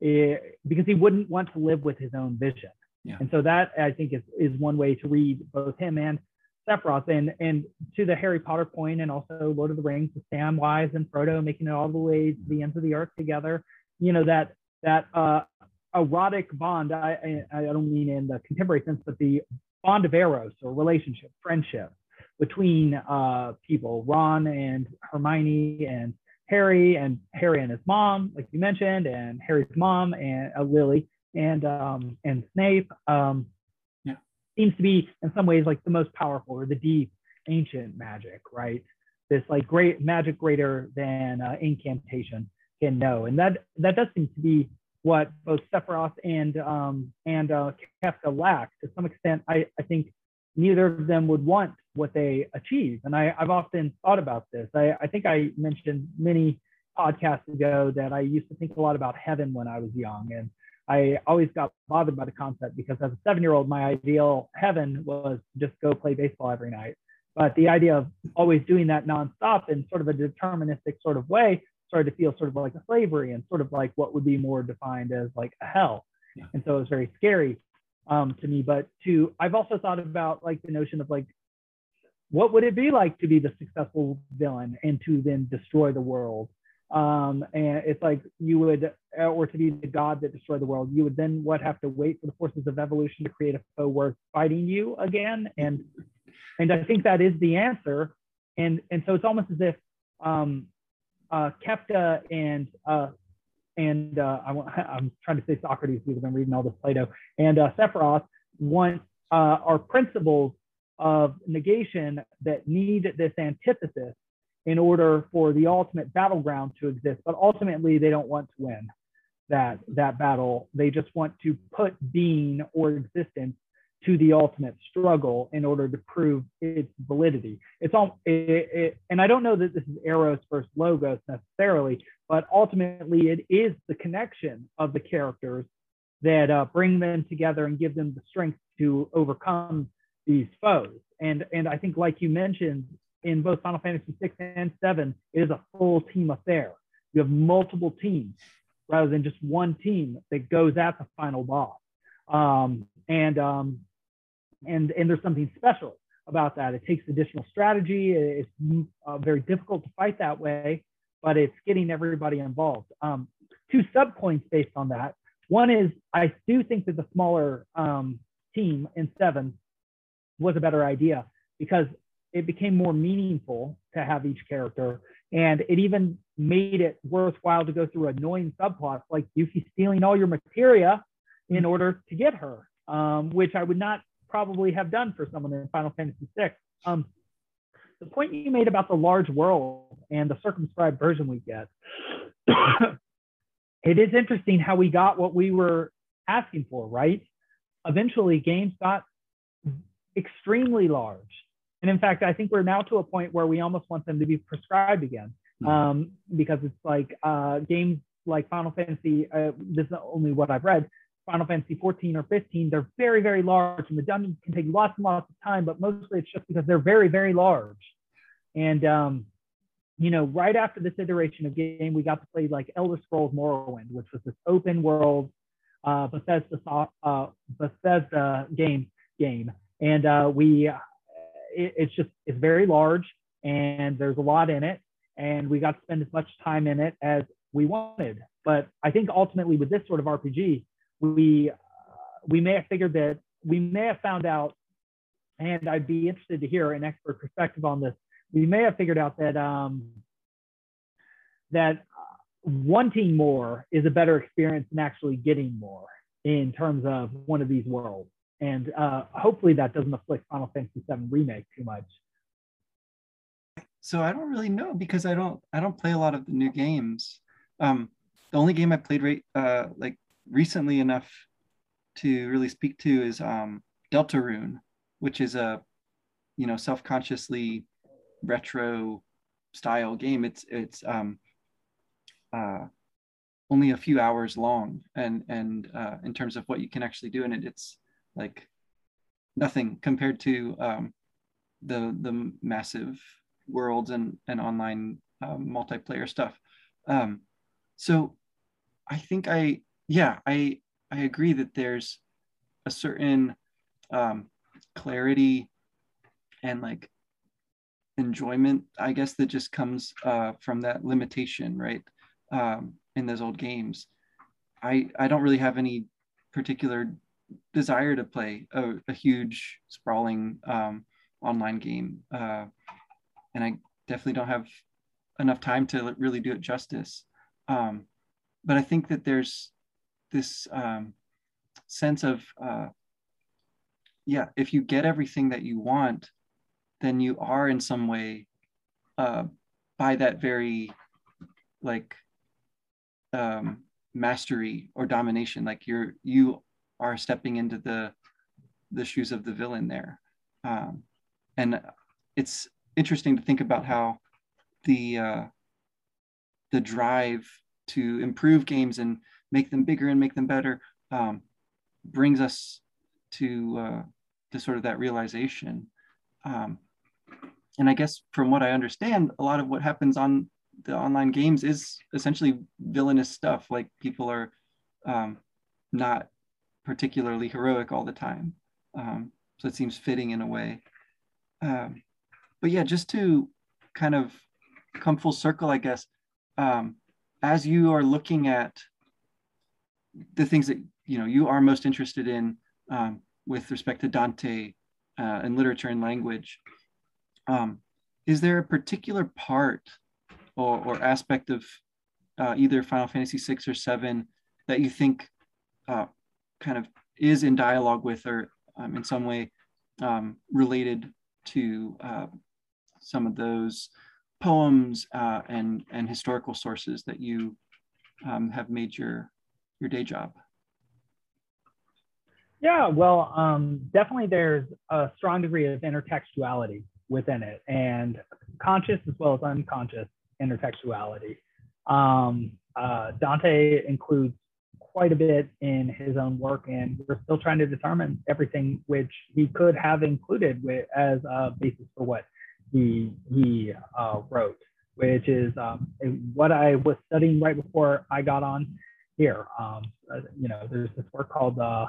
is, eh, because he wouldn't want to live with his own vision. Yeah. And so that I think is, is one way to read both him and Sephiroth. And, and to the Harry Potter point and also Lord of the Rings with Samwise and Frodo making it all the way to the ends of the earth together, you know, that, that uh, erotic bond. I, I, I don't mean in the contemporary sense, but the bond of eros or relationship, friendship between uh, people, Ron and Hermione and Harry and Harry and his mom, like you mentioned, and Harry's mom and uh, Lily and um, and Snape. Um. Seems to be in some ways like the most powerful or the deep ancient magic, right? This like great magic greater than uh, incantation can know, and that that does seem to be what both Sephiroth and um, and uh, Kefka lack to some extent. I, I think neither of them would want what they achieve, and I, I've often thought about this. I, I think I mentioned many podcasts ago that I used to think a lot about heaven when I was young, and I always got bothered by the concept because as a seven-year-old, my ideal heaven was just go play baseball every night. But the idea of always doing that nonstop in sort of a deterministic sort of way started to feel sort of like a slavery and sort of like what would be more defined as like a hell. Yeah. And so it was very scary um, to me. But to I've also thought about like the notion of like what would it be like to be the successful villain and to then destroy the world? Um, and it's like you would, or to be the god that destroyed the world, you would then what have to wait for the forces of evolution to create a foe worth fighting you again. And and I think that is the answer. And and so it's almost as if um, uh, Kefka and uh, and uh, I, am trying to say Socrates because I'm reading all this Plato and uh, Sephiroth want uh, are principles of negation that need this antithesis in order for the ultimate battleground to exist. But ultimately, they don't want to win that that battle. They just want to put being or existence to the ultimate struggle in order to prove its validity. It's all, it, it, and I don't know that this is Eros versus Logos necessarily, but ultimately it is the connection of the characters that uh, bring them together and give them the strength to overcome these foes. And and I think, like you mentioned, in both Final Fantasy VI and VII, it is a full team affair. You have multiple teams rather than just one team that goes at the final boss. Um, and um, and and there's something special about that. It takes additional strategy. It's uh, very difficult to fight that way, but it's getting everybody involved. Um, two sub points based on that. One is I do think that the smaller um, team in seven was a better idea because it became more meaningful to have each character, and it even made it worthwhile to go through annoying subplots like Yuffie stealing all your materia in order to get her, um, which I would not probably have done for someone in Final Fantasy VI. Um, the point you made about the large world and the circumscribed version we get, it is interesting how we got what we were asking for, right? Eventually, games got extremely large. And in fact, I think we're now to a point where we almost want them to be prescribed again hmm. um, because it's like uh, games like Final Fantasy, uh, this is only what I've read, Final Fantasy 14 or 15, they're very, very large and the dungeons can take lots and lots of time, but mostly it's just because they're very, very large. And, um, you know, right after this iteration of game, we got to play like Elder Scrolls Morrowind, which was this open world uh, Bethesda, uh, Bethesda game game. And uh, we, it, it's just, it's very large and there's a lot in it. And we got to spend as much time in it as we wanted. But I think ultimately with this sort of RPG, we uh, we may have figured that we may have found out, and I'd be interested to hear an expert perspective on this. We may have figured out that um, that wanting more is a better experience than actually getting more in terms of one of these worlds. And uh, hopefully that doesn't afflict Final Fantasy VII Remake too much. So I don't really know because I don't I don't play a lot of the new games. Um, the only game I played right uh, like recently enough to really speak to is um, Deltarune, which is a you know self-consciously retro style game. It's it's um, uh, only a few hours long, and and uh, in terms of what you can actually do in it, it's like nothing compared to um, the the massive worlds and and online um, multiplayer stuff. Um, so I think I yeah, I I agree that there's a certain um, clarity and like enjoyment, I guess, that just comes uh, from that limitation, right? Um, in those old games. I I don't really have any particular desire to play a, a huge sprawling um, online game, uh, and I definitely don't have enough time to really do it justice. Um, but I think that there's this um, sense of uh, yeah, if you get everything that you want, then you are in some way uh, by that very like um, mastery or domination like you're you are stepping into the the shoes of the villain there um, and it's interesting to think about how the uh, the drive to improve games and make them bigger and make them better um, brings us to uh, to sort of that realization um, and i guess from what i understand a lot of what happens on the online games is essentially villainous stuff. Like people are um, not particularly heroic all the time. Um, so it seems fitting in a way. Um, but yeah, just to kind of come full circle, I guess, um, as you are looking at the things that you know you are most interested in um, with respect to Dante uh, and literature and language, um, is there a particular part or, or aspect of uh, either Final Fantasy six or seven that you think uh, kind of is in dialogue with or um, in some way um, related to uh, some of those poems uh, and and historical sources that you um, have made your your day job? Yeah, well, um, definitely there's a strong degree of intertextuality within it, and conscious as well as unconscious intertextuality. Um, uh, Dante includes quite a bit in his own work, and we're still trying to determine everything which he could have included with, as a basis for what he he uh, wrote, which is um, what I was studying right before I got on here. Um, uh, you know, there's this work called uh,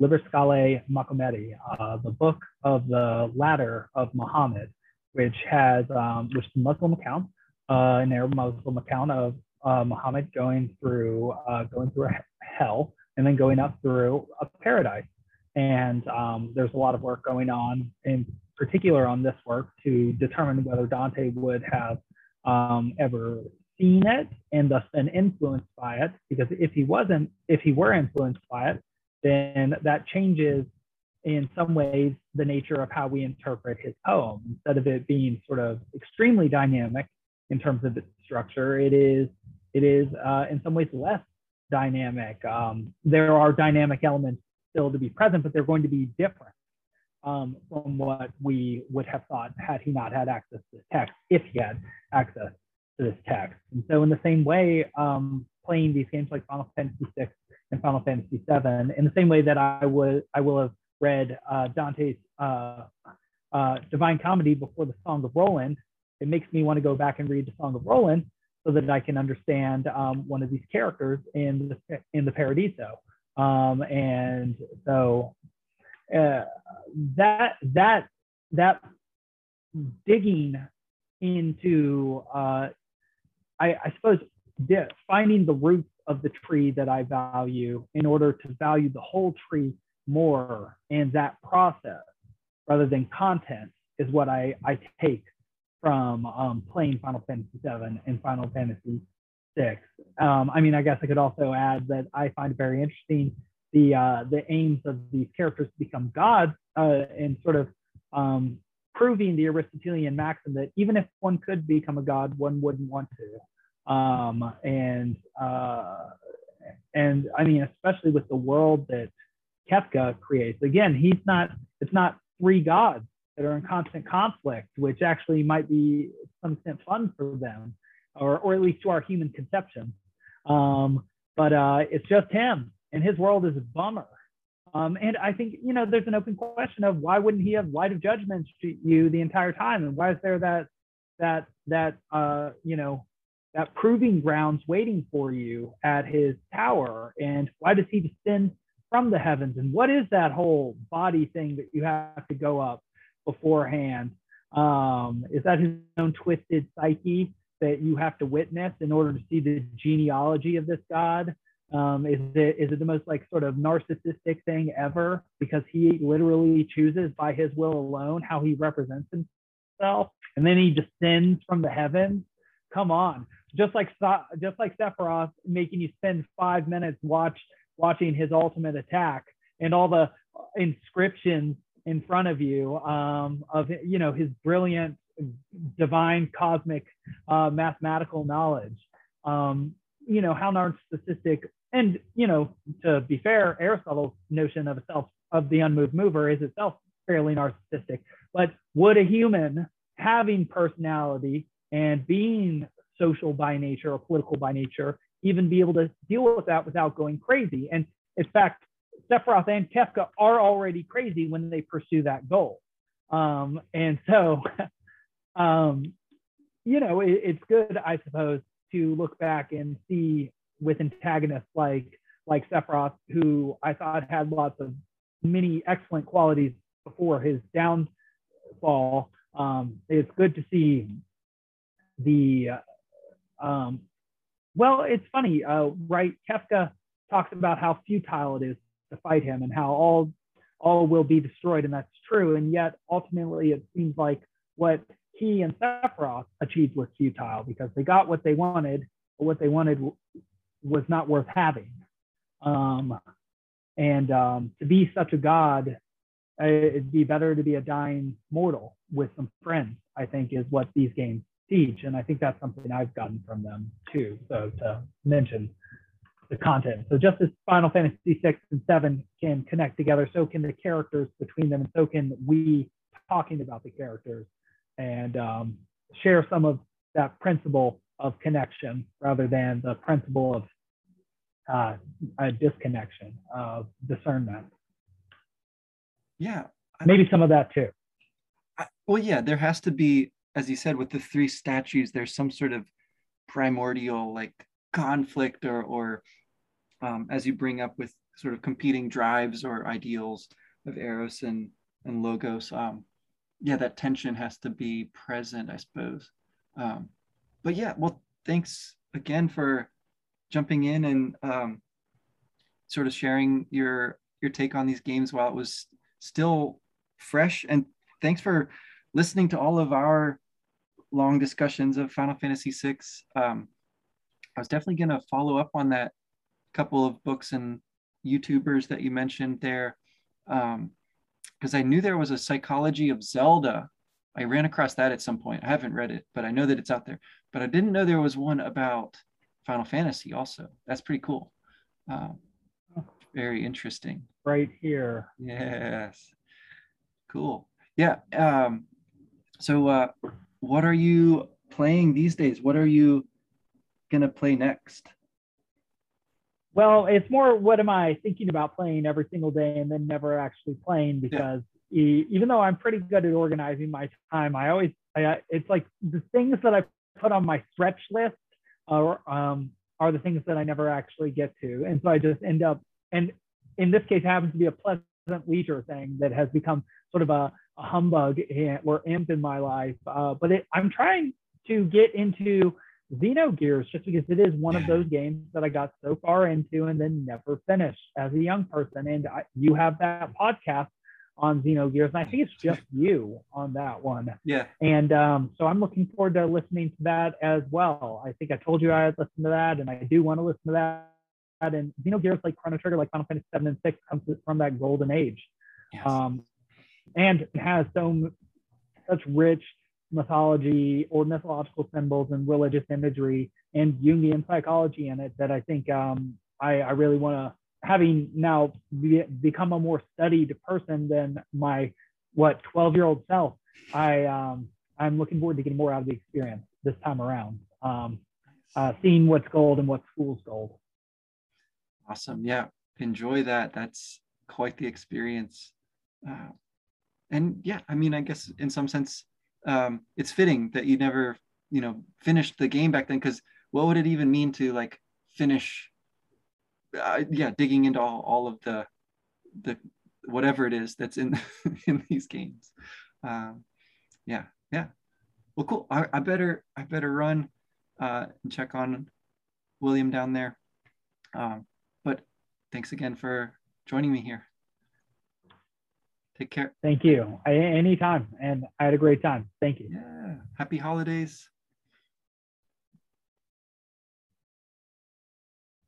Liber Scalae Mahometi, uh, the book of the ladder of Muhammad, which has um, which is a Muslim account uh, an Arab Muslim account of uh, Muhammad going through uh, going through a hell and then going up through a paradise. And um, there's a lot of work going on, in particular on this work, to determine whether Dante would have um, ever seen it and thus been influenced by it. Because if he wasn't, if he were influenced by it, then that changes in some ways the nature of how we interpret his poem. Instead of it being sort of extremely dynamic, in terms of its structure. It is it is uh, in some ways less dynamic. Um, there are dynamic elements still to be present, but they're going to be different um, from what we would have thought had he not had access to this text, if he had access to this text. And so, in the same way, um, playing these games like Final Fantasy VI and Final Fantasy VII, in the same way that I would I will have read uh, Dante's uh, uh Divine Comedy before the Song of Roland, it makes me want to go back and read the Song of Roland so that I can understand um, one of these characters in the in the Paradiso. Um, and so uh, that that that digging into uh, I, I suppose finding the roots of the tree that I value in order to value the whole tree more and that process rather than content is what I, I take from um, playing Final Fantasy VII and Final Fantasy VI. Um, I mean, I guess I could also add that I find very interesting the uh, the aims of these characters to become gods uh, and sort of um, proving the Aristotelian maxim that even if one could become a god, one wouldn't want to. Um, and uh, and I mean, especially with the world that Kefka creates. Again, he's not. It's not three gods that are in constant conflict, which actually might be some extent fun for them, or, or at least to our human conception. Um, but uh, it's just him, and his world is a bummer. Um, and I think you know there's an open question of why wouldn't he have light of judgment to you the entire time, and why is there that that that uh, you know that proving grounds waiting for you at his tower, and why does he descend from the heavens, and what is that whole body thing that you have to go up? Beforehand? Um, is that his own twisted psyche that you have to witness in order to see the genealogy of this God? Um, is it is it the most like sort of narcissistic thing ever because he literally chooses by his will alone how he represents himself, and then he descends from the heavens? Come on, just like just like Sephiroth making you spend five minutes watch watching his ultimate attack and all the inscriptions in front of you um, of you know his brilliant divine cosmic uh, mathematical knowledge. Um, you know how narcissistic and you know to be fair aristotle's notion of self of the unmoved mover is itself fairly narcissistic. But would a human having personality and being social by nature or political by nature even be able to deal with that without going crazy? And in fact Sephiroth and Kefka are already crazy when they pursue that goal. Um, and so, um, you know, it, it's good, I suppose, to look back and see with antagonists like like Sephiroth, who I thought had lots of many excellent qualities before his downfall. Um, it's good to see the uh, um, well. It's funny, uh, right? Kefka talks about how futile it is to fight him and how all all will be destroyed, and that's true. And yet, ultimately, it seems like what he and Sephiroth achieved was futile because they got what they wanted, but what they wanted was not worth having. Um, and um, to be such a god, uh, it'd be better to be a dying mortal with some friends. I think is what these games teach, and I think that's something I've gotten from them too. So to mention the content. So just as Final Fantasy six and seven can connect together, so can the characters between them, and so can we talking about the characters and um, share some of that principle of connection rather than the principle of uh, a disconnection of discernment. Yeah, I maybe some of that too. I, well, yeah, there has to be, as you said, with the three statues, there's some sort of primordial like conflict or or um, as you bring up with sort of competing drives or ideals of eros and and logos um, yeah that tension has to be present i suppose um, but yeah well thanks again for jumping in and um, sort of sharing your your take on these games while it was still fresh and thanks for listening to all of our long discussions of final fantasy VI. Um, I was definitely going to follow up on that couple of books and YouTubers that you mentioned there, because um, I knew there was a psychology of Zelda. I ran across that at some point. I haven't read it, but I know that it's out there. But I didn't know there was one about Final Fantasy also. That's pretty cool. Um, very interesting. Right here. Yes. Cool. Yeah. Um, so, uh, what are you playing these days? What are you going to play next? Well, it's more what am I thinking about playing every single day and then never actually playing because yeah. even though I'm pretty good at organizing my time, I always, I, it's like the things that I put on my stretch list are, um, are the things that I never actually get to. And so I just end up, and in this case, it happens to be a pleasant leisure thing that has become sort of a, a humbug or imp in my life. Uh, but it, I'm trying to get into Xenogears, just because it is one of those games that I got so far into and then never finished as a young person. And I, you have that podcast on Xenogears, and I think it's just you on that one. Yeah. And um, so I'm looking forward to listening to that as well. I think I told you I had listened to that, and I do want to listen to that. And Xenogears, like Chrono Trigger, like Final Fantasy 7 and 6, comes from that golden age. Yes. Um, and has so such rich mythology or mythological symbols and religious imagery and Jungian psychology in it that I think um, I, I, really want to, having now be, become a more studied person than my what 12 year old self, I um, I'm looking forward to getting more out of the experience this time around. Um, uh, seeing what's gold and what's fool's gold. Awesome. Yeah. Enjoy that. That's quite the experience. Uh, and yeah, I mean, I guess in some sense, um, it's fitting that you never you know finished the game back then because what would it even mean to like finish uh, yeah digging into all, all of the the whatever it is that's in in these games? Um, yeah yeah. Well cool. I, I better i better run uh, and check on william down there. Um, but thanks again for joining me here. Take care. Thank you. I, anytime. And I had a great time. Thank you. Yeah. Happy holidays.